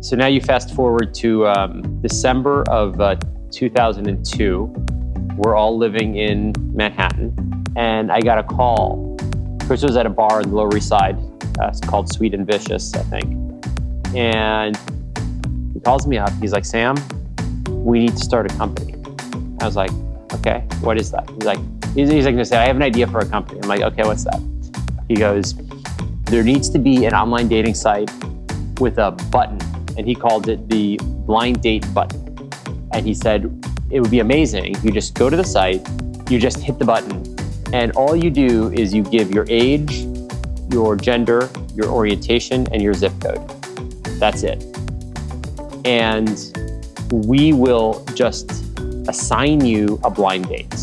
So now you fast forward to um, December of uh, 2002. We're all living in Manhattan, and I got a call. Chris was at a bar on the Lower East Side. Uh, it's called Sweet and Vicious, I think. And he calls me up. He's like, Sam, we need to start a company. I was like, okay, what is that? He's like, he's, he's like to say, I have an idea for a company. I'm like, okay, what's that? He goes, there needs to be an online dating site with a button. And he called it the blind date button. And he said, it would be amazing. You just go to the site, you just hit the button, and all you do is you give your age, your gender, your orientation, and your zip code. That's it. And we will just assign you a blind date.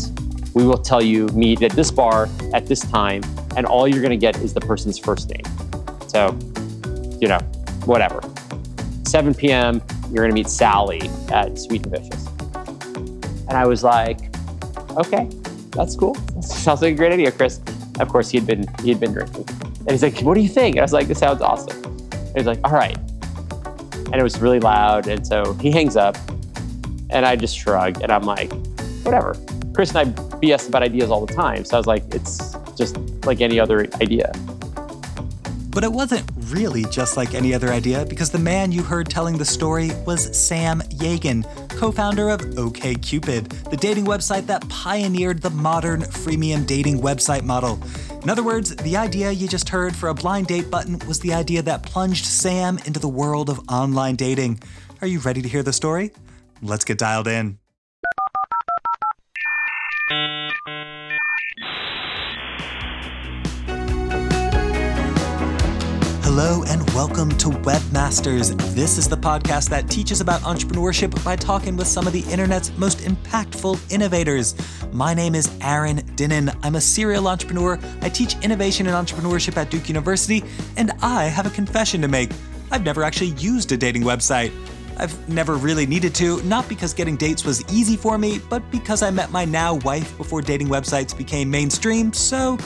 We will tell you meet at this bar at this time, and all you're to get is the person's first name. So, you know, whatever. 7 p.m., you're going to meet Sally at Sweet and Vicious. And I was like, okay, that's cool. That sounds like a great idea, Chris. Of course, he had been he had been drinking, and he's like, "What do you think?" And I was like, "This sounds awesome." And he's like, "All right." And it was really loud, and so he hangs up, and I just shrug, and I'm like, "Whatever." Chris and I BS about ideas all the time, so I was like, "It's just like any other idea." But it wasn't really just like any other idea because the man you heard telling the story was Sam Yagan, co founder of OKCupid, the dating website that pioneered the modern freemium dating website model. In other words, the idea you just heard for a blind date button was the idea that plunged Sam into the world of online dating. Are you ready to hear the story? Let's get dialed in. Hello and welcome to Webmasters. This is the podcast that teaches about entrepreneurship by talking with some of the internet's most impactful innovators. My name is Aaron Dinin. I'm a serial entrepreneur. I teach innovation and entrepreneurship at Duke University, and I have a confession to make. I've never actually used a dating website. I've never really needed to, not because getting dates was easy for me, but because I met my now wife before dating websites became mainstream, so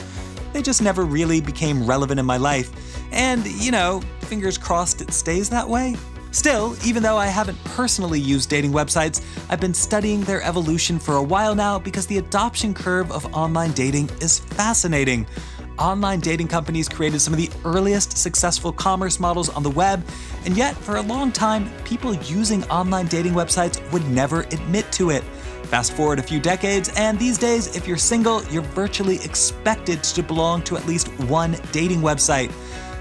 they just never really became relevant in my life. And, you know, fingers crossed it stays that way. Still, even though I haven't personally used dating websites, I've been studying their evolution for a while now because the adoption curve of online dating is fascinating. Online dating companies created some of the earliest successful commerce models on the web, and yet, for a long time, people using online dating websites would never admit to it. Fast forward a few decades, and these days, if you're single, you're virtually expected to belong to at least one dating website.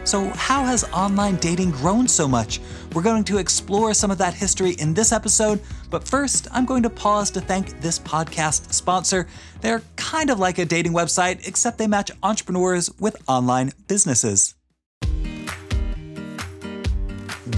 So, how has online dating grown so much? We're going to explore some of that history in this episode, but first, I'm going to pause to thank this podcast sponsor. They're kind of like a dating website, except they match entrepreneurs with online businesses.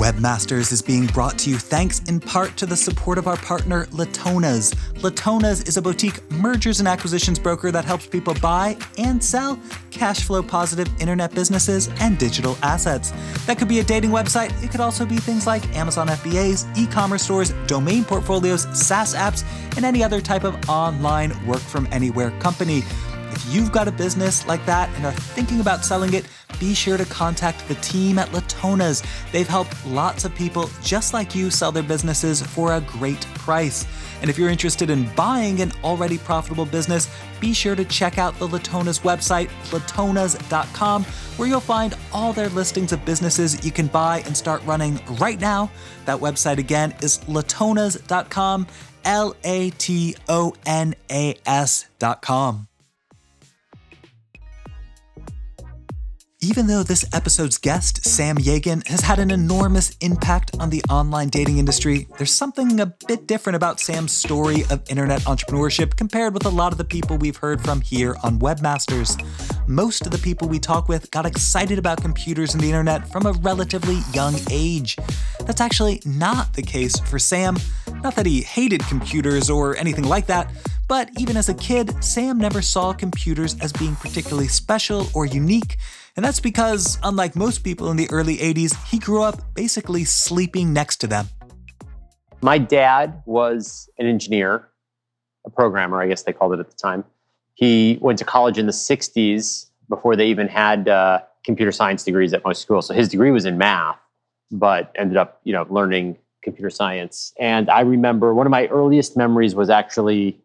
Webmasters is being brought to you thanks in part to the support of our partner, Latonas. Latonas is a boutique mergers and acquisitions broker that helps people buy and sell cash flow positive internet businesses and digital assets. That could be a dating website, it could also be things like Amazon FBAs, e commerce stores, domain portfolios, SaaS apps, and any other type of online work from anywhere company. If you've got a business like that and are thinking about selling it, be sure to contact the team at Latonas. They've helped lots of people just like you sell their businesses for a great price. And if you're interested in buying an already profitable business, be sure to check out the Latonas website, latonas.com, where you'll find all their listings of businesses you can buy and start running right now. That website again is latonas.com, L A T O N A S.com. Even though this episode's guest, Sam Yagan, has had an enormous impact on the online dating industry, there's something a bit different about Sam's story of internet entrepreneurship compared with a lot of the people we've heard from here on Webmasters. Most of the people we talk with got excited about computers and the internet from a relatively young age. That's actually not the case for Sam. Not that he hated computers or anything like that, but even as a kid, Sam never saw computers as being particularly special or unique. And that's because, unlike most people in the early 80s, he grew up basically sleeping next to them. My dad was an engineer, a programmer, I guess they called it at the time. He went to college in the 60s before they even had uh, computer science degrees at most schools. So his degree was in math. but ended up, you know, learning computer science. And I remember one of my earliest memories was actually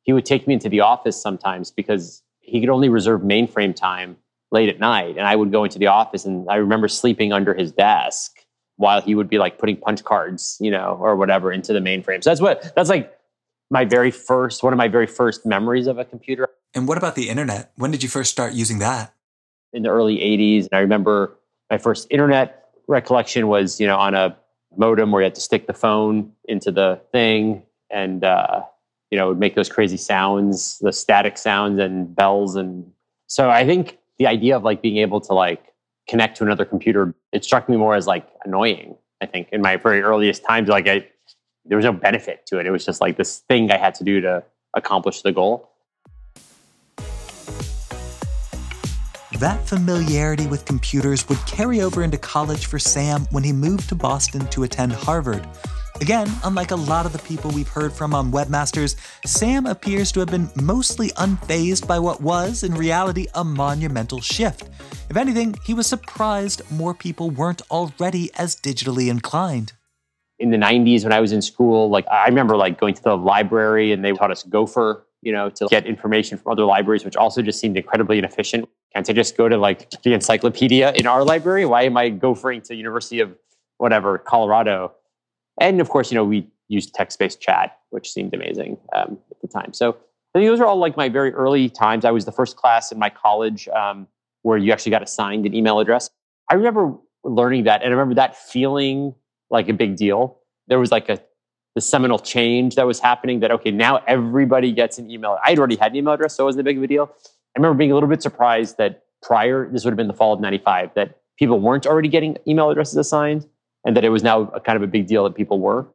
he would take me into the office sometimes because he could only reserve mainframe time late at night. And I would go into the office and I remember sleeping under his desk while he would be like putting punch cards, you know, or whatever into the mainframe. So that's what that's like my very first one of my very first memories of a computer. And what about the internet? When did you first start using that? In the early 80s. And I remember my first internet recollection was, you know, on a modem where you had to stick the phone into the thing and uh, you know, would make those crazy sounds, the static sounds and bells and so I think the idea of like being able to like connect to another computer, it struck me more as like annoying. I think in my very earliest times, like I, there was no benefit to it. It was just like this thing I had to do to accomplish the goal. That familiarity with computers would carry over into college for Sam when he moved to Boston to attend Harvard. Again, unlike a lot of the people we've heard from on Webmasters, Sam appears to have been mostly unfazed by what was, in reality, a monumental shift. If anything, he was surprised more people weren't already as digitally inclined. In the 90s, when I was in school, like I remember like going to the library and they taught us Gopher, you know, to get information from other libraries, which also just seemed incredibly inefficient. Can't I just go to like the encyclopedia in our library? Why am I gophering to University of whatever, Colorado? And of course, you know, we used text-based chat, which seemed amazing um, at the time. So I think those are all like my very early times. I was the first class in my college um, where you actually got assigned an email address. I remember learning that, and I remember that feeling like a big deal. There was like a the seminal change that was happening. That okay, now everybody gets an email. I'd already had an email address, so it wasn't a big of a deal. I remember being a little bit surprised that prior, this would have been the fall of '95, that people weren't already getting email addresses assigned and that it was now kind of a big deal that people were.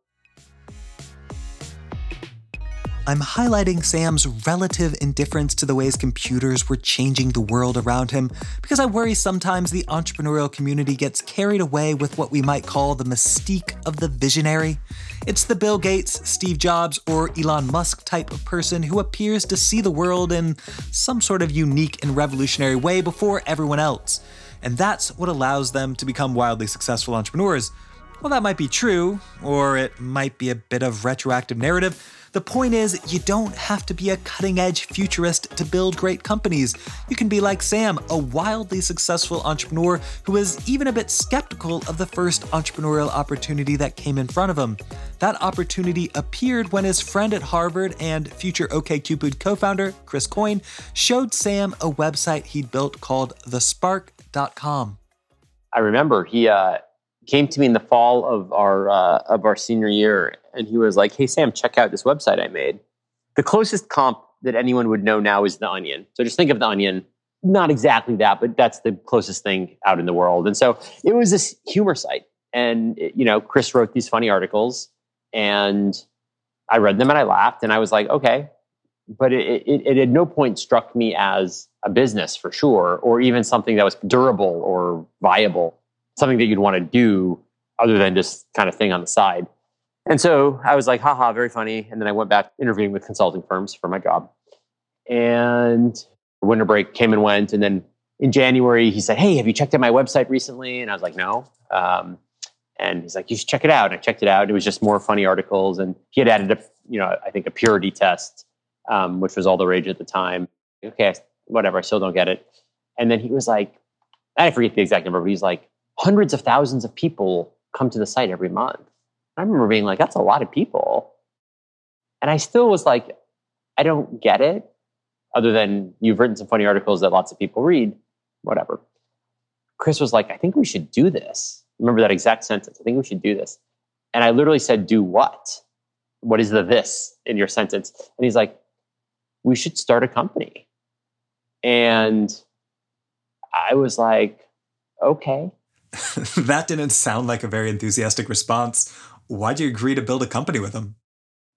I'm highlighting Sam's relative indifference to the ways computers were changing the world around him because I worry sometimes the entrepreneurial community gets carried away with what we might call the mystique of the visionary. It's the Bill Gates, Steve Jobs, or Elon Musk type of person who appears to see the world in some sort of unique and revolutionary way before everyone else and that's what allows them to become wildly successful entrepreneurs. Well, that might be true, or it might be a bit of retroactive narrative. The point is, you don't have to be a cutting edge futurist to build great companies. You can be like Sam, a wildly successful entrepreneur who is even a bit skeptical of the first entrepreneurial opportunity that came in front of him. That opportunity appeared when his friend at Harvard and future OKCupid co founder, Chris Coyne, showed Sam a website he'd built called The Spark com. I remember he uh, came to me in the fall of our uh, of our senior year, and he was like, "Hey Sam, check out this website I made." The closest comp that anyone would know now is the Onion. So just think of the Onion. Not exactly that, but that's the closest thing out in the world. And so it was this humor site, and you know, Chris wrote these funny articles, and I read them and I laughed, and I was like, okay. But it, it, it at no point struck me as a business for sure, or even something that was durable or viable, something that you'd want to do other than just kind of thing on the side. And so I was like, haha, very funny. And then I went back interviewing with consulting firms for my job. And winter break came and went. And then in January, he said, Hey, have you checked out my website recently? And I was like, No. Um, and he's like, You should check it out. And I checked it out. It was just more funny articles. And he had added a, you know, I think a purity test, um, which was all the rage at the time. Okay, whatever, I still don't get it. And then he was like, I forget the exact number, but he's like, hundreds of thousands of people come to the site every month. I remember being like, that's a lot of people. And I still was like, I don't get it, other than you've written some funny articles that lots of people read, whatever. Chris was like, I think we should do this. Remember that exact sentence. I think we should do this. And I literally said, Do what? What is the this in your sentence? And he's like, We should start a company. And I was like, okay. that didn't sound like a very enthusiastic response. Why'd you agree to build a company with him?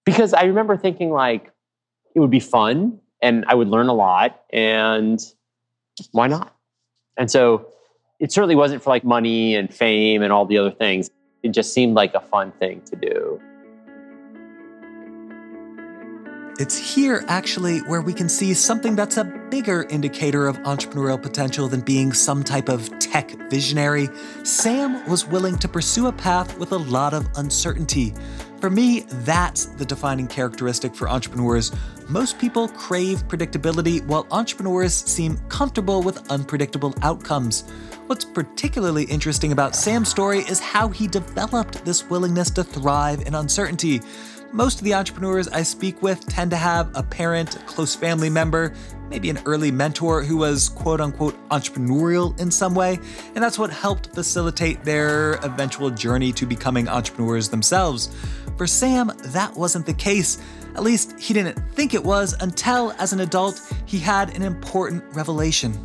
Because I remember thinking like it would be fun and I would learn a lot and why not? And so it certainly wasn't for like money and fame and all the other things. It just seemed like a fun thing to do. It's here, actually, where we can see something that's a bigger indicator of entrepreneurial potential than being some type of tech visionary. Sam was willing to pursue a path with a lot of uncertainty. For me, that's the defining characteristic for entrepreneurs. Most people crave predictability, while entrepreneurs seem comfortable with unpredictable outcomes. What's particularly interesting about Sam's story is how he developed this willingness to thrive in uncertainty. Most of the entrepreneurs I speak with tend to have a parent, close family member, maybe an early mentor who was quote unquote entrepreneurial in some way, and that's what helped facilitate their eventual journey to becoming entrepreneurs themselves. For Sam, that wasn't the case. At least he didn't think it was until, as an adult, he had an important revelation.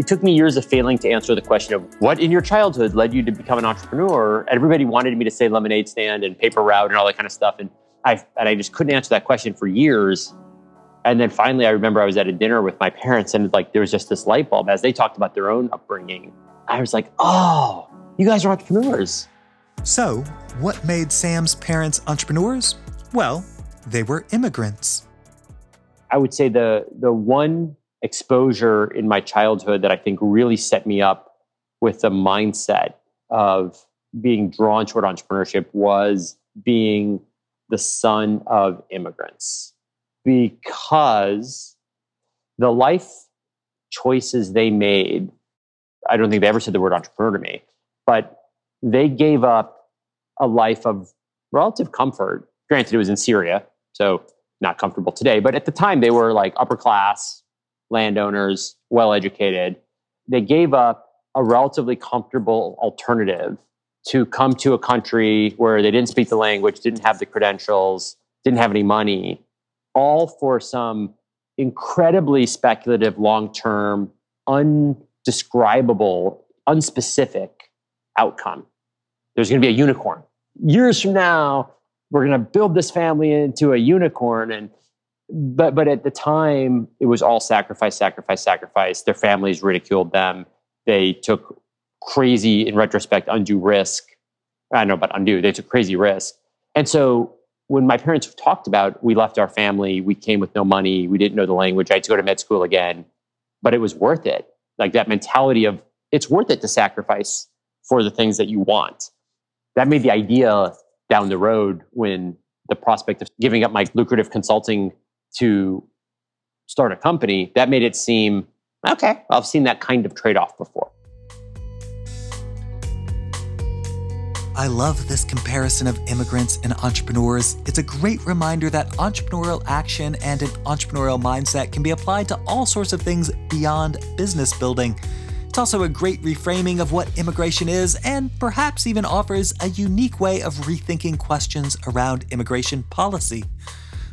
It took me years of failing to answer the question of what in your childhood led you to become an entrepreneur. Everybody wanted me to say lemonade stand and paper route and all that kind of stuff. And I, and I just couldn't answer that question for years. And then finally, I remember I was at a dinner with my parents and like there was just this light bulb as they talked about their own upbringing. I was like, oh, you guys are entrepreneurs. So, what made Sam's parents entrepreneurs? Well, they were immigrants. I would say the the one exposure in my childhood that I think really set me up with the mindset of being drawn toward entrepreneurship was being the son of immigrants because the life choices they made I don't think they ever said the word entrepreneur to me, but they gave up a life of relative comfort. Granted, it was in Syria, so not comfortable today, but at the time they were like upper class, landowners, well educated. They gave up a relatively comfortable alternative to come to a country where they didn't speak the language, didn't have the credentials, didn't have any money, all for some incredibly speculative, long term, undescribable, unspecific outcome. There's going to be a unicorn. Years from now, we're going to build this family into a unicorn and but but at the time it was all sacrifice sacrifice sacrifice. Their families ridiculed them. They took crazy in retrospect undue risk. I don't know about undue they took crazy risk. And so when my parents talked about we left our family we came with no money we didn't know the language i had to go to med school again but it was worth it. Like that mentality of it's worth it to sacrifice for the things that you want. That made the idea down the road when the prospect of giving up my lucrative consulting to start a company, that made it seem okay, I've seen that kind of trade off before. I love this comparison of immigrants and entrepreneurs. It's a great reminder that entrepreneurial action and an entrepreneurial mindset can be applied to all sorts of things beyond business building. It's also a great reframing of what immigration is, and perhaps even offers a unique way of rethinking questions around immigration policy.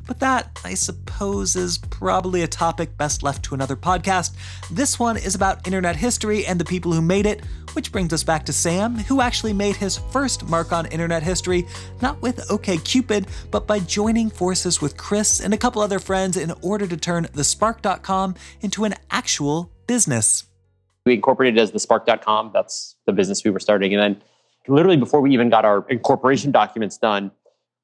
But that, I suppose, is probably a topic best left to another podcast. This one is about internet history and the people who made it, which brings us back to Sam, who actually made his first mark on internet history, not with OKCupid, but by joining forces with Chris and a couple other friends in order to turn thespark.com into an actual business. We incorporated as thespark.com. That's the business we were starting. And then literally before we even got our incorporation documents done,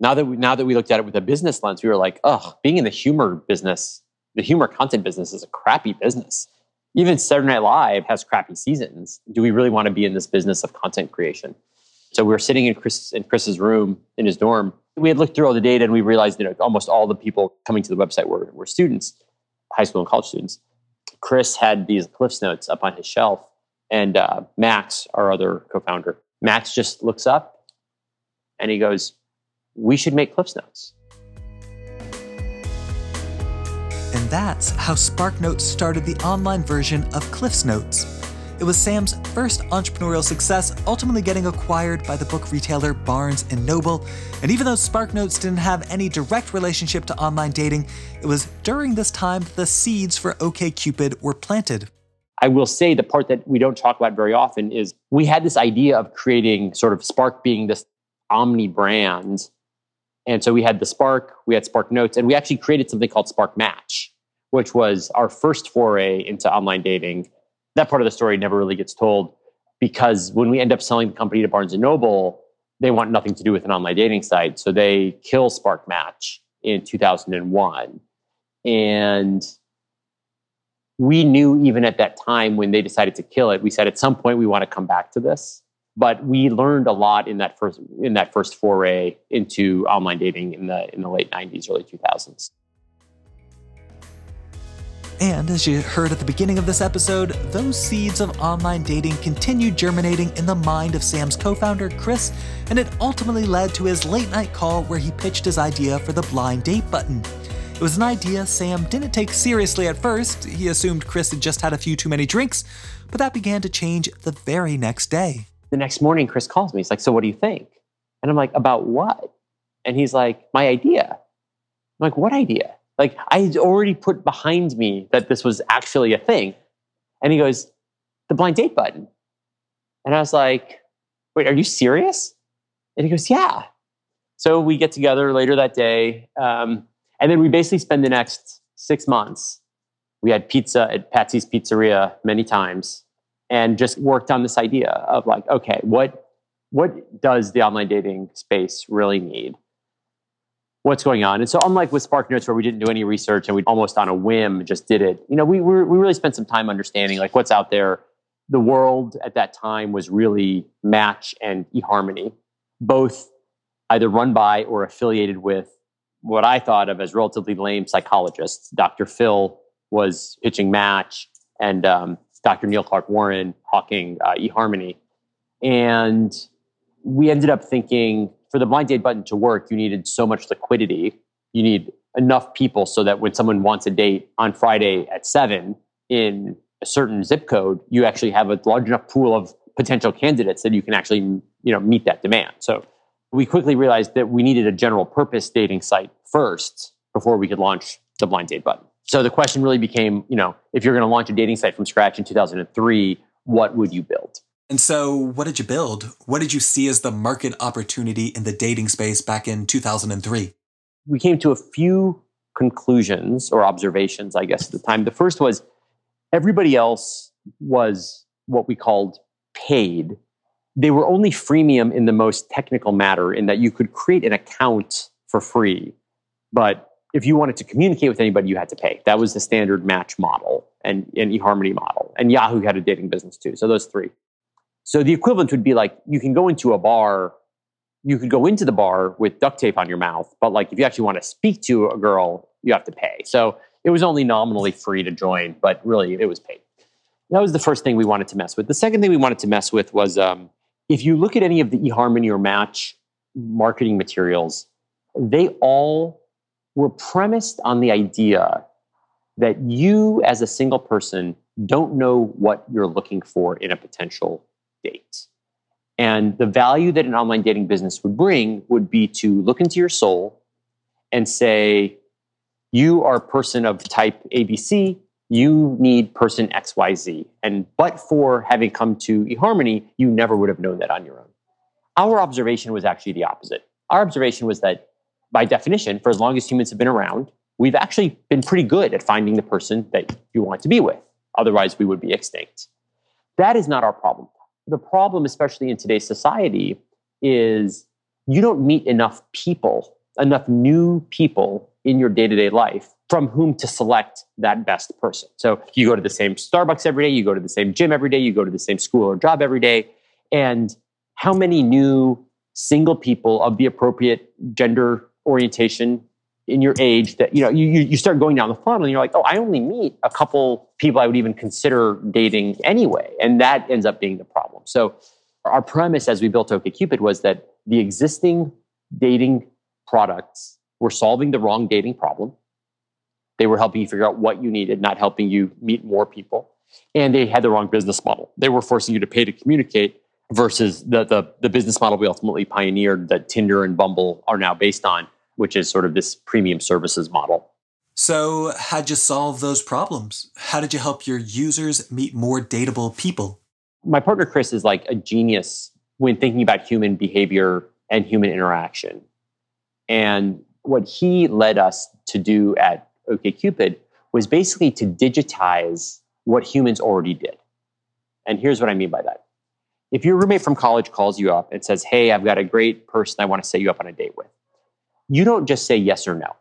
now that we now that we looked at it with a business lens, we were like, oh, being in the humor business, the humor content business is a crappy business. Even Saturday Night Live has crappy seasons. Do we really want to be in this business of content creation? So we were sitting in Chris in Chris's room in his dorm. We had looked through all the data and we realized that almost all the people coming to the website were, were students, high school and college students. Chris had these Cliffs notes up on his shelf, and uh, Max, our other co-founder, Max just looks up and he goes, we should make Cliffs Notes. And that's how SparkNotes started the online version of Cliffs Notes. It was Sam's first entrepreneurial success, ultimately getting acquired by the book retailer Barnes & Noble. And even though SparkNotes didn't have any direct relationship to online dating, it was during this time that the seeds for OKCupid were planted. I will say the part that we don't talk about very often is we had this idea of creating sort of Spark being this omni brand and so we had the Spark, we had Spark Notes, and we actually created something called Spark Match, which was our first foray into online dating. That part of the story never really gets told because when we end up selling the company to Barnes and Noble, they want nothing to do with an online dating site. So they kill Spark Match in 2001. And we knew even at that time when they decided to kill it, we said at some point we want to come back to this. But we learned a lot in that first in that first foray into online dating in the in the late 90s, early 2000s. And as you heard at the beginning of this episode, those seeds of online dating continued germinating in the mind of Sam's co founder, Chris, and it ultimately led to his late night call where he pitched his idea for the blind date button. It was an idea Sam didn't take seriously at first. He assumed Chris had just had a few too many drinks, but that began to change the very next day. The next morning, Chris calls me. He's like, So, what do you think? And I'm like, About what? And he's like, My idea. I'm like, What idea? Like I had already put behind me that this was actually a thing. And he goes, the blind date button. And I was like, wait, are you serious? And he goes, yeah. So we get together later that day. Um, and then we basically spend the next six months. We had pizza at Patsy's Pizzeria many times and just worked on this idea of like, okay, what, what does the online dating space really need? what's going on. And so, unlike with Spark Notes, where we didn't do any research and we almost on a whim just did it, you know, we we really spent some time understanding like what's out there. The world at that time was really Match and eHarmony, both either run by or affiliated with what I thought of as relatively lame psychologists. Dr. Phil was pitching Match, and um, Dr. Neil Clark Warren hawking uh, eHarmony, and we ended up thinking for the blind date button to work, you needed so much liquidity. You need enough people so that when someone wants a date on Friday at seven in a certain zip code, you actually have a large enough pool of potential candidates that you can actually you know meet that demand. So we quickly realized that we needed a general purpose dating site first before we could launch the blind date button. So the question really became, you know, if you're going to launch a dating site from scratch in 2003, what would you build? And so, what did you build? What did you see as the market opportunity in the dating space back in 2003? We came to a few conclusions or observations, I guess, at the time. The first was everybody else was what we called paid. They were only freemium in the most technical matter, in that you could create an account for free. But if you wanted to communicate with anybody, you had to pay. That was the standard match model and an eHarmony model. And Yahoo had a dating business too. So those three. So the equivalent would be like you can go into a bar, you could go into the bar with duct tape on your mouth, but like if you actually want to speak to a girl, you have to pay. So it was only nominally free to join, but really it was paid. That was the first thing we wanted to mess with. The second thing we wanted to mess with was um, if you look at any of the eHarmony or Match marketing materials, they all were premised on the idea that you as a single person don't know what you're looking for in a potential date. And the value that an online dating business would bring would be to look into your soul and say, you are a person of type ABC, you need person XYZ. And but for having come to eHarmony, you never would have known that on your own. Our observation was actually the opposite. Our observation was that by definition, for as long as humans have been around, we've actually been pretty good at finding the person that you want to be with. Otherwise, we would be extinct. That is not our problem the problem, especially in today's society, is you don't meet enough people, enough new people in your day to day life from whom to select that best person. So you go to the same Starbucks every day, you go to the same gym every day, you go to the same school or job every day. And how many new single people of the appropriate gender orientation in your age that you know you you start going down the funnel and you're like oh i only meet a couple people i would even consider dating anyway. And that ends up being the problem. So our premise as we built okcupid was that the existing dating products were solving the wrong dating problem. They were helping you figure out what you needed not helping you meet more people. And they had the wrong business model. They were forcing you to pay to communicate versus the the, the business model we ultimately pioneered that tinder and bumble are now based on which is sort of this freemium services model. So, how'd you solve those problems? How did you help your users meet more dateable people? My partner Chris is like a genius when thinking about human behavior and human interaction. And what he led us to do at OKCupid was basically to digitize what humans already did. And here's what I mean by that. If your roommate from college calls you up and says, Hey, I've got a great person I want to set you up on a date with, you don't just say yes or no.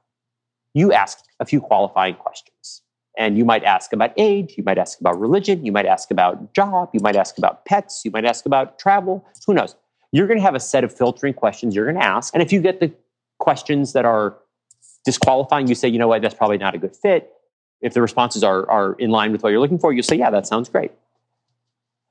you ask a few qualifying questions. And you might ask about age, you might ask about religion, you might ask about job, you might ask about pets, you might ask about travel, who knows. You're going to have a set of filtering questions you're going to ask. And if you get the questions that are disqualifying, you say, you know what, that's probably not a good fit. If the responses are, are in line with what you're looking for, you say, yeah, that sounds great.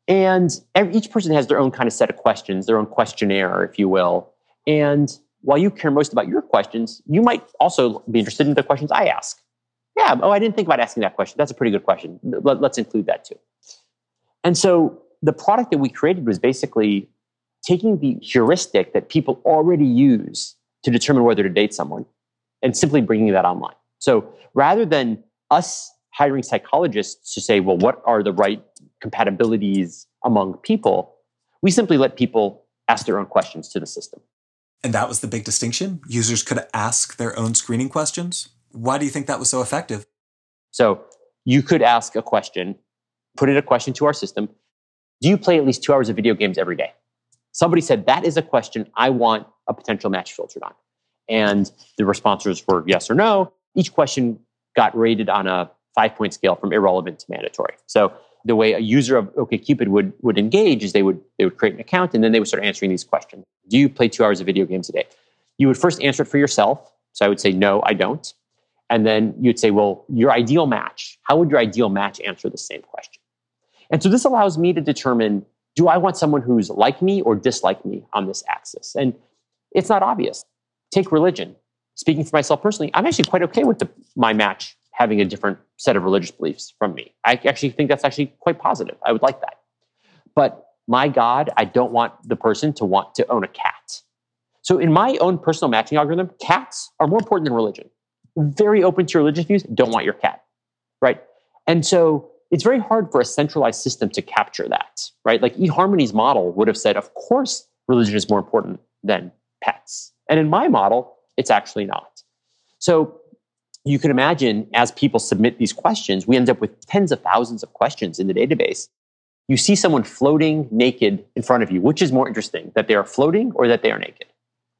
And every, each person has their own kind of set of questions, their own questionnaire, if you will. And while you care most about your questions, you might also be interested in the questions I ask. Yeah, oh, I didn't think about asking that question. That's a pretty good question. Let, let's include that too. And so the product that we created was basically taking the heuristic that people already use to determine whether to date someone and simply bringing that online. So rather than us hiring psychologists to say, well, what are the right compatibilities among people, we simply let people ask their own questions to the system. And that was the big distinction? Users could ask their own screening questions? Why do you think that was so effective? So you could ask a question, put in a question to our system Do you play at least two hours of video games every day? Somebody said, That is a question I want a potential match filtered on. And the responses were yes or no. Each question got rated on a five point scale from irrelevant to mandatory. So the way a user of OkCupid would would engage is they would they would create an account and then they would start answering these questions. Do you play two hours of video games a day? You would first answer it for yourself. So I would say no, I don't. And then you'd say, well, your ideal match. How would your ideal match answer the same question? And so this allows me to determine do I want someone who's like me or dislike me on this axis? And it's not obvious. Take religion. Speaking for myself personally, I'm actually quite okay with the, my match having a different set of religious beliefs from me. I actually think that's actually quite positive. I would like that. But my God, I don't want the person to want to own a cat. So, in my own personal matching algorithm, cats are more important than religion. Very open to religious views, don't want your cat, right? And so, it's very hard for a centralized system to capture that, right? Like eHarmony's model would have said, of course, religion is more important than pets. And in my model, it's actually not. So, you can imagine as people submit these questions, we end up with tens of thousands of questions in the database. You see someone floating naked in front of you. Which is more interesting, that they are floating or that they are naked?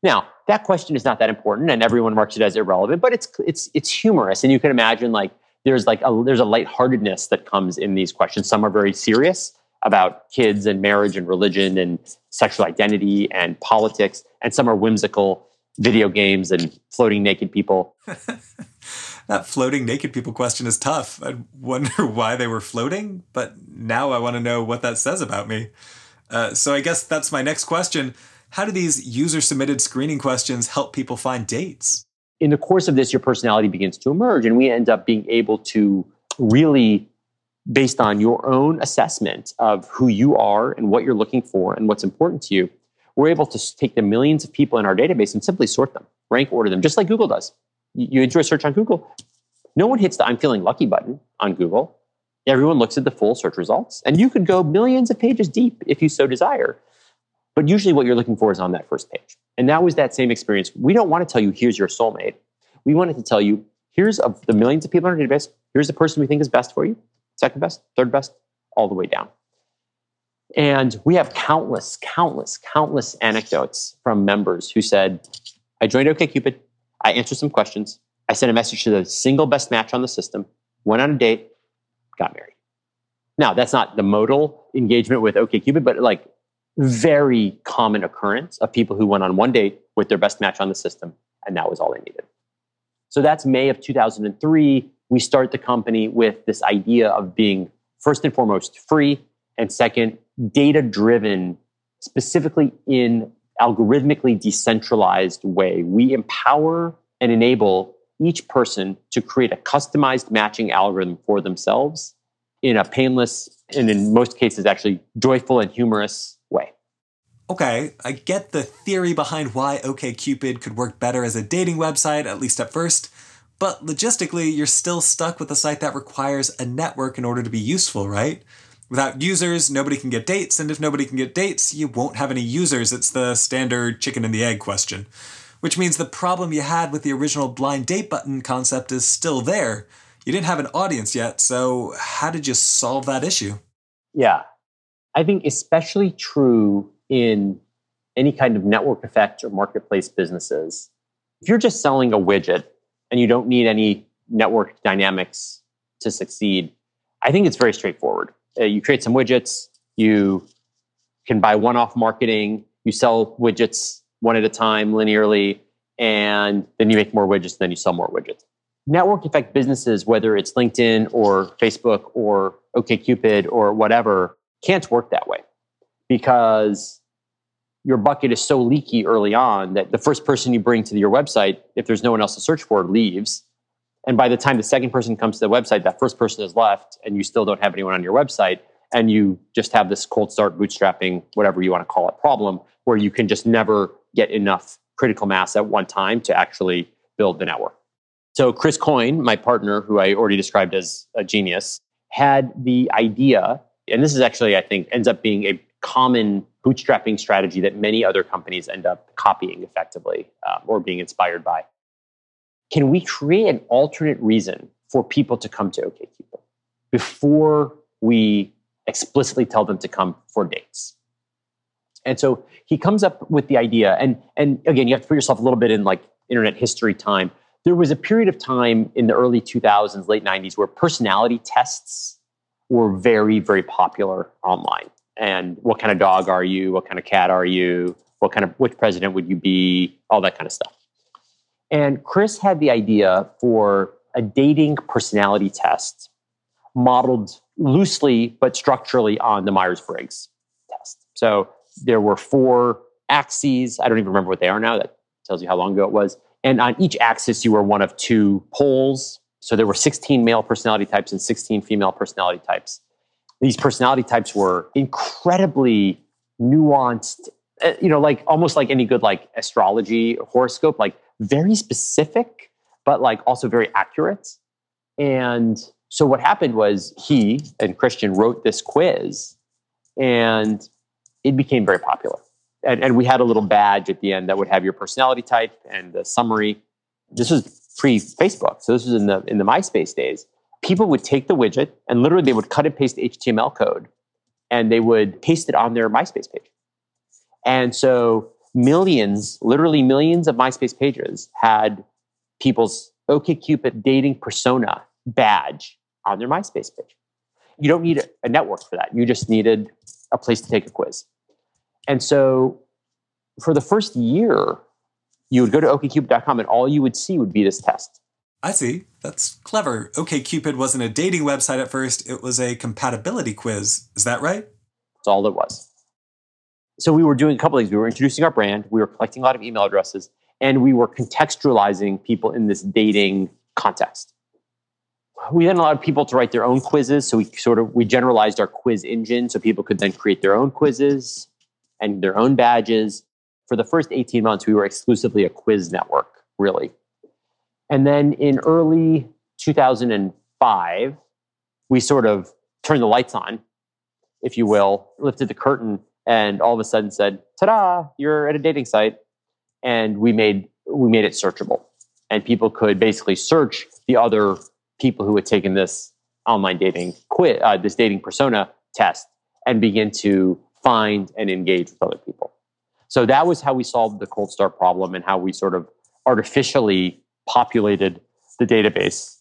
Now, that question is not that important, and everyone marks it as irrelevant, but it's it's it's humorous, and you can imagine like there's like a there's a lightheartedness that comes in these questions. Some are very serious about kids and marriage and religion and sexual identity and politics, and some are whimsical video games and floating naked people. that floating naked people question is tough. I wonder why they were floating, but now I want to know what that says about me. Uh, so I guess that's my next question. How do these user submitted screening questions help people find dates? In the course of this, your personality begins to emerge, and we end up being able to really, based on your own assessment of who you are and what you're looking for and what's important to you, we're able to take the millions of people in our database and simply sort them, rank order them, just like Google does. You enter a search on Google, no one hits the I'm feeling lucky button on Google. Everyone looks at the full search results, and you could go millions of pages deep if you so desire. But usually, what you're looking for is on that first page. And that was that same experience. We don't want to tell you, here's your soulmate. We wanted to tell you, here's of the millions of people in our database, here's the person we think is best for you, second best, third best, all the way down. And we have countless, countless, countless anecdotes from members who said, I joined OkCupid, I answered some questions, I sent a message to the single best match on the system, went on a date, got married. Now, that's not the modal engagement with OkCupid, but like very common occurrence of people who went on one date with their best match on the system, and that was all they needed. So that's May of 2003. We start the company with this idea of being first and foremost free, and second, data driven, specifically in algorithmically decentralized way. We empower and enable each person to create a customized matching algorithm for themselves in a painless and in most cases actually joyful and humorous way. Okay, I get the theory behind why OkCupid could work better as a dating website, at least at first, but logistically, you're still stuck with a site that requires a network in order to be useful, right? Without users, nobody can get dates, and if nobody can get dates, you won't have any users. It's the standard chicken and the egg question. Which means the problem you had with the original blind date button concept is still there. You didn't have an audience yet, so how did you solve that issue? Yeah. I think especially true in any kind of network effect or marketplace businesses. If you're just selling a widget and you don't need any network dynamics to succeed, I think it's very straightforward. Uh, you create some widgets, you can buy one off marketing, you sell widgets one at a time linearly, and then you make more widgets, and then you sell more widgets. Network effect businesses, whether it's LinkedIn or Facebook or OKCupid or whatever, can't work that way because your bucket is so leaky early on that the first person you bring to your website, if there's no one else to search for, leaves. And by the time the second person comes to the website, that first person has left, and you still don't have anyone on your website. And you just have this cold start, bootstrapping, whatever you want to call it, problem where you can just never get enough critical mass at one time to actually build the network. So, Chris Coyne, my partner, who I already described as a genius, had the idea, and this is actually, I think, ends up being a common bootstrapping strategy that many other companies end up copying effectively um, or being inspired by. Can we create an alternate reason for people to come to OKCupid before we explicitly tell them to come for dates? And so he comes up with the idea, and and again, you have to put yourself a little bit in like internet history time. There was a period of time in the early 2000s, late 90s, where personality tests were very, very popular online and what kind of dog are you? What kind of cat are you? What kind of which president would you be? All that kind of stuff. And Chris had the idea for a dating personality test modeled loosely but structurally on the Myers Briggs test. So there were four axes. I don't even remember what they are now. That tells you how long ago it was. And on each axis, you were one of two poles. So there were 16 male personality types and 16 female personality types these personality types were incredibly nuanced uh, you know like almost like any good like astrology horoscope like very specific but like also very accurate. And so what happened was he and christian wrote this quiz and it became very popular. And, and we had a little badge at the end that would have your personality type and the summary. This was pre facebook so this was in the in the myspace days. People would take the widget and literally they would cut and paste the HTML code and they would paste it on their MySpace page. And so millions, literally millions of MySpace pages had people's OKCupid dating persona badge on their MySpace page. You don't need a network for that. You just needed a place to take a quiz. And so for the first year, you would go to okcupid.com and all you would see would be this test. I see. That's clever. OKCupid wasn't a dating website at first, it was a compatibility quiz. Is that right? That's all it was. So we were doing a couple things. We were introducing our brand, we were collecting a lot of email addresses, and we were contextualizing people in this dating context. We then allowed people to write their own quizzes. So we sort of we generalized our quiz engine so people could then create their own quizzes and their own badges. For the first 18 months, we were exclusively a quiz network, really. And then in early 2005, we sort of turned the lights on, if you will, lifted the curtain, and all of a sudden said, "Ta-da! You're at a dating site," and we made we made it searchable, and people could basically search the other people who had taken this online dating quit uh, this dating persona test and begin to find and engage with other people. So that was how we solved the cold start problem and how we sort of artificially populated the database.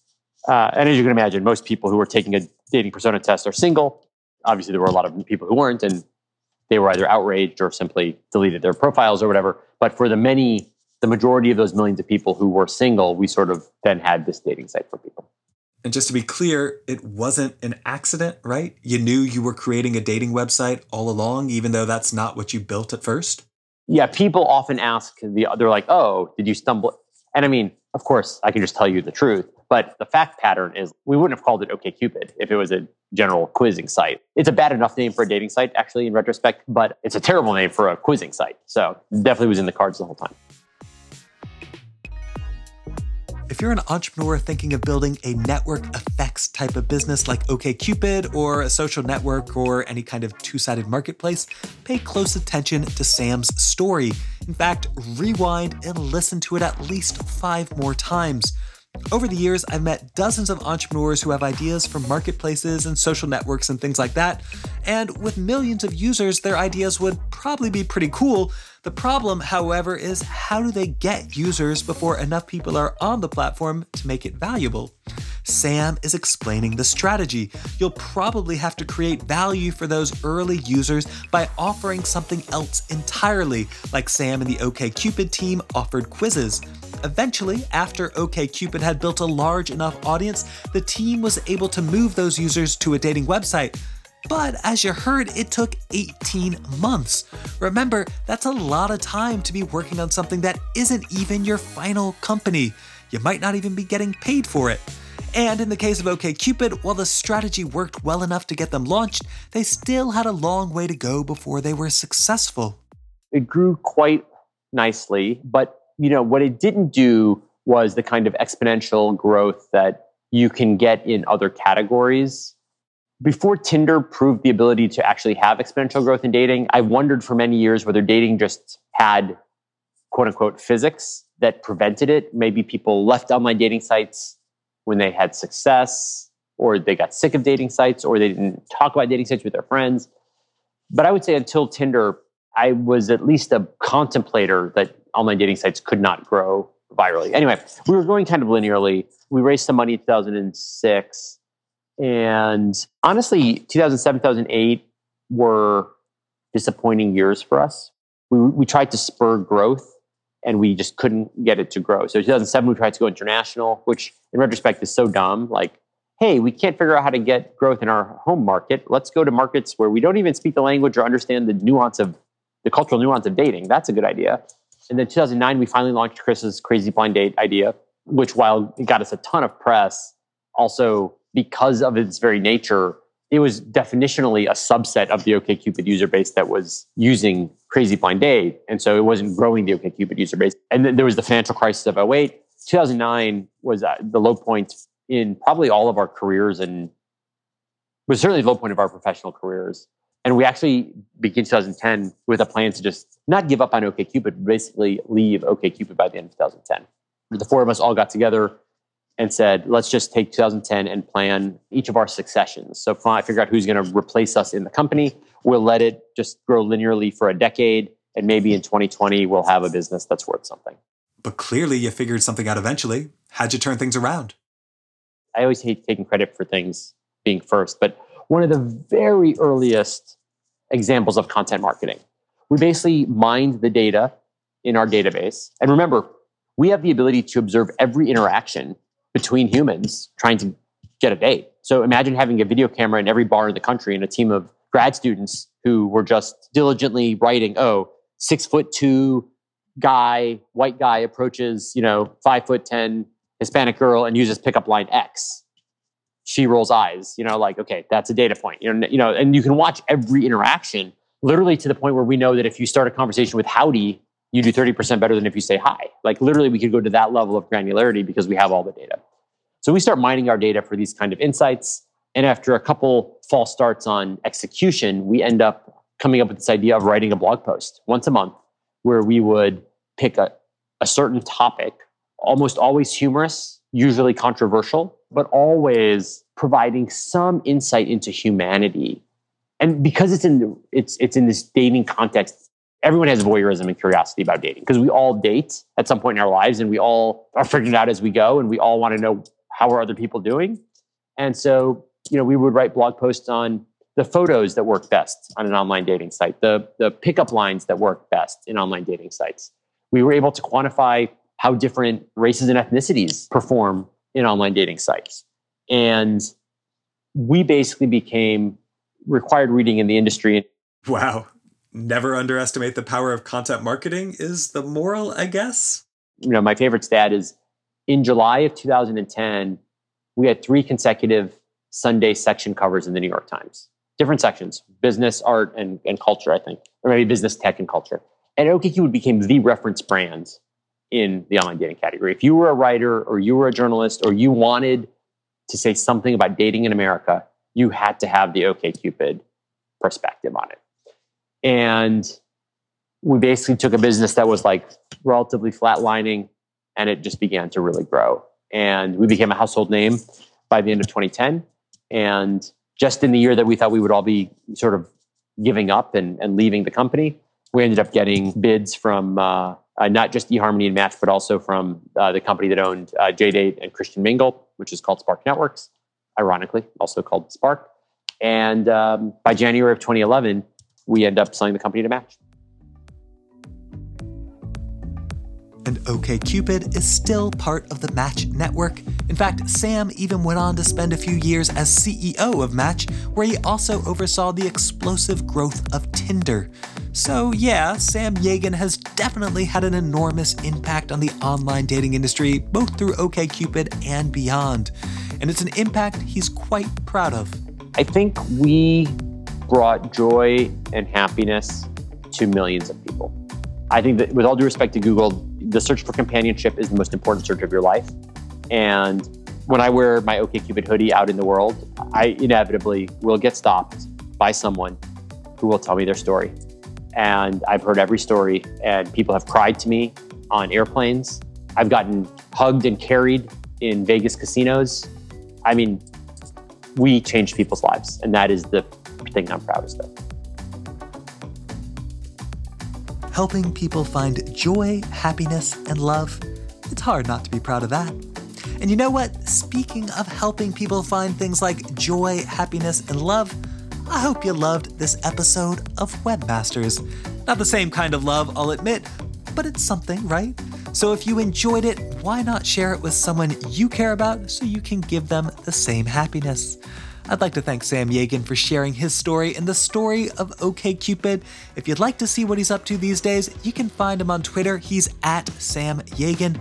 Uh, and as you can imagine, most people who were taking a dating persona test are single. Obviously, there were a lot of people who weren't, and they were either outraged or simply deleted their profiles or whatever. But for the many, the majority of those millions of people who were single, we sort of then had this dating site for people. And just to be clear, it wasn't an accident, right? You knew you were creating a dating website all along, even though that's not what you built at first? Yeah, people often ask, the, they're like, oh, did you stumble? And I mean, of course, I can just tell you the truth. But the fact pattern is we wouldn't have called it OKCupid if it was a general quizzing site. It's a bad enough name for a dating site, actually, in retrospect, but it's a terrible name for a quizzing site. So definitely was in the cards the whole time. If you're an entrepreneur thinking of building a network effects type of business like OKCupid or a social network or any kind of two sided marketplace, pay close attention to Sam's story. In fact, rewind and listen to it at least five more times. Over the years, I've met dozens of entrepreneurs who have ideas for marketplaces and social networks and things like that. And with millions of users, their ideas would probably be pretty cool. The problem, however, is how do they get users before enough people are on the platform to make it valuable? Sam is explaining the strategy. You'll probably have to create value for those early users by offering something else entirely, like Sam and the OKCupid team offered quizzes. Eventually, after OKCupid had built a large enough audience, the team was able to move those users to a dating website. But as you heard, it took 18 months. Remember, that's a lot of time to be working on something that isn't even your final company. You might not even be getting paid for it. And in the case of OKCupid, while the strategy worked well enough to get them launched, they still had a long way to go before they were successful. It grew quite nicely, but you know, what it didn't do was the kind of exponential growth that you can get in other categories. Before Tinder proved the ability to actually have exponential growth in dating, I wondered for many years whether dating just had quote unquote physics that prevented it. Maybe people left online dating sites when they had success, or they got sick of dating sites, or they didn't talk about dating sites with their friends. But I would say until Tinder, I was at least a contemplator that online dating sites could not grow virally. Anyway, we were going kind of linearly. We raised some money in 2006. And honestly, 2007, 2008 were disappointing years for us. We, we tried to spur growth and we just couldn't get it to grow. So 2007, we tried to go international, which in retrospect is so dumb. Like, hey, we can't figure out how to get growth in our home market. Let's go to markets where we don't even speak the language or understand the nuance of the cultural nuance of dating. That's a good idea. And then 2009, we finally launched Chris's Crazy Blind Date idea, which while it got us a ton of press, also because of its very nature, it was definitionally a subset of the OKCupid user base that was using Crazy Blind Date. And so it wasn't growing the OKCupid user base. And then there was the financial crisis of 08. 2009 was the low point in probably all of our careers and was certainly the low point of our professional careers. And we actually began 2010 with a plan to just not give up on OKCupid, but basically leave OKCupid by the end of 2010. The four of us all got together and said, let's just take 2010 and plan each of our successions. So I figure out who's going to replace us in the company. We'll let it just grow linearly for a decade. And maybe in 2020, we'll have a business that's worth something. But clearly, you figured something out eventually. How'd you turn things around? I always hate taking credit for things being first, but one of the very earliest examples of content marketing. We basically mined the data in our database. And remember, we have the ability to observe every interaction between humans trying to get a date. So imagine having a video camera in every bar in the country and a team of grad students who were just diligently writing, oh, six foot two guy, white guy approaches, you know, five foot 10 Hispanic girl and uses pickup line X she rolls eyes you know like okay that's a data point you know you know and you can watch every interaction literally to the point where we know that if you start a conversation with howdy you do 30% better than if you say hi. Like literally we could go to that level of granularity because we have all the data. So we start mining our data for these kind of insights and after a couple false starts on execution we end up coming up with this idea of writing a blog post once a month where we would pick a, a certain topic almost always humorous usually controversial, but always providing some insight into humanity. And because it's in the, it's it's in this dating context, everyone has voyeurism and curiosity about dating because we all date at some point in our lives and we all are figuring out as we go and we all want to know how are other people doing. And so, you know, we would write blog posts on the photos that work best on an online dating site, the the pickup lines that work best in online dating sites. We were able to quantify how different races and ethnicities perform in online dating sites. And we basically became required reading in the industry. Wow. Never underestimate the power of content marketing is the moral, I guess. You know, my favorite stat is in July of 2010, we had three consecutive Sunday section covers in the New York Times. Different sections, business, art, and, and culture, I think, or maybe business, tech, and culture. And OkCupid became the reference brand in the online dating category. If you were a writer or you were a journalist or you wanted to say something about dating in America, you had to have the OKCupid perspective on it. And we basically took a business that was like relatively flatlining and it just began to really grow. And we became a household name by the end of 2010. And just in the year that we thought we would all be sort of giving up and, and leaving the company, we ended up getting bids from uh, uh, not just eHarmony and Match, but also from uh, the company that owned uh, JDate and Christian Mingle, which is called Spark Networks, ironically, also called Spark. And um, by January of 2011, we end up selling the company to Match. And OKCupid is still part of the Match network. In fact, Sam even went on to spend a few years as CEO of Match, where he also oversaw the explosive growth of Tinder. So, yeah, Sam Yagan has definitely had an enormous impact on the online dating industry, both through OKCupid and beyond. And it's an impact he's quite proud of. I think we brought joy and happiness to millions of people. I think that, with all due respect to Google, the search for companionship is the most important search of your life. And when I wear my OKCupid hoodie out in the world, I inevitably will get stopped by someone who will tell me their story. And I've heard every story, and people have cried to me on airplanes. I've gotten hugged and carried in Vegas casinos. I mean, we change people's lives, and that is the thing I'm proudest of. helping people find joy, happiness, and love. It's hard not to be proud of that. And you know what? Speaking of helping people find things like joy, happiness, and love, I hope you loved this episode of Webmasters. Not the same kind of love, I'll admit, but it's something, right? So if you enjoyed it, why not share it with someone you care about so you can give them the same happiness? I'd like to thank Sam Yagan for sharing his story and the story of OKCupid. If you'd like to see what he's up to these days, you can find him on Twitter. He's at Sam Yagan.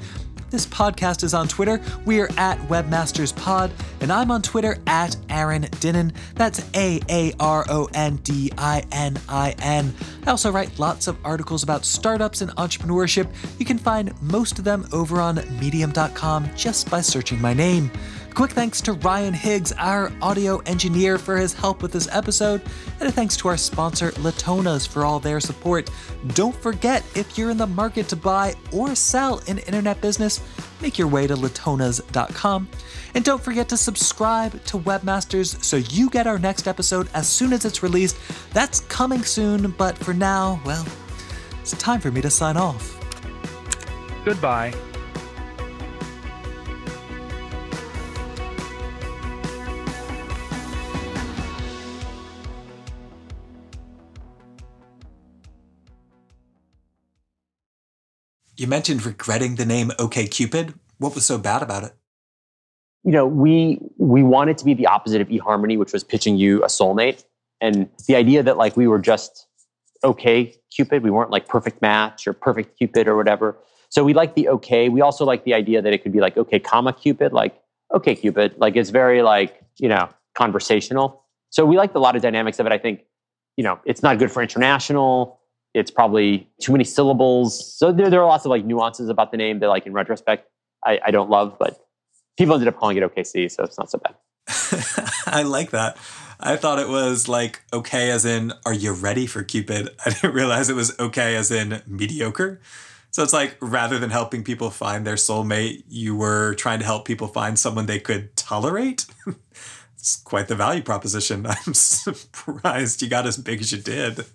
This podcast is on Twitter. We are at WebmastersPod, and I'm on Twitter at Aaron Dinin. That's A A R O N D I N I N. I also write lots of articles about startups and entrepreneurship. You can find most of them over on Medium.com just by searching my name. Quick thanks to Ryan Higgs, our audio engineer, for his help with this episode, and a thanks to our sponsor, Latonas, for all their support. Don't forget, if you're in the market to buy or sell an internet business, make your way to latonas.com. And don't forget to subscribe to Webmasters so you get our next episode as soon as it's released. That's coming soon, but for now, well, it's time for me to sign off. Goodbye. You mentioned regretting the name OKCupid. What was so bad about it? You know, we we wanted to be the opposite of eHarmony, which was pitching you a soulmate, and the idea that like we were just okay Cupid, we weren't like perfect match or perfect Cupid or whatever. So we like the okay. We also like the idea that it could be like okay, comma Cupid, like okay Cupid, like it's very like you know conversational. So we liked a lot of dynamics of it. I think you know it's not good for international it's probably too many syllables. So there, there are lots of like nuances about the name that like in retrospect I, I don't love, but people ended up calling it OKC, so it's not so bad. I like that. I thought it was like okay as in are you ready for Cupid? I didn't realize it was okay as in mediocre. So it's like rather than helping people find their soulmate, you were trying to help people find someone they could tolerate. it's quite the value proposition. I'm surprised you got as big as you did.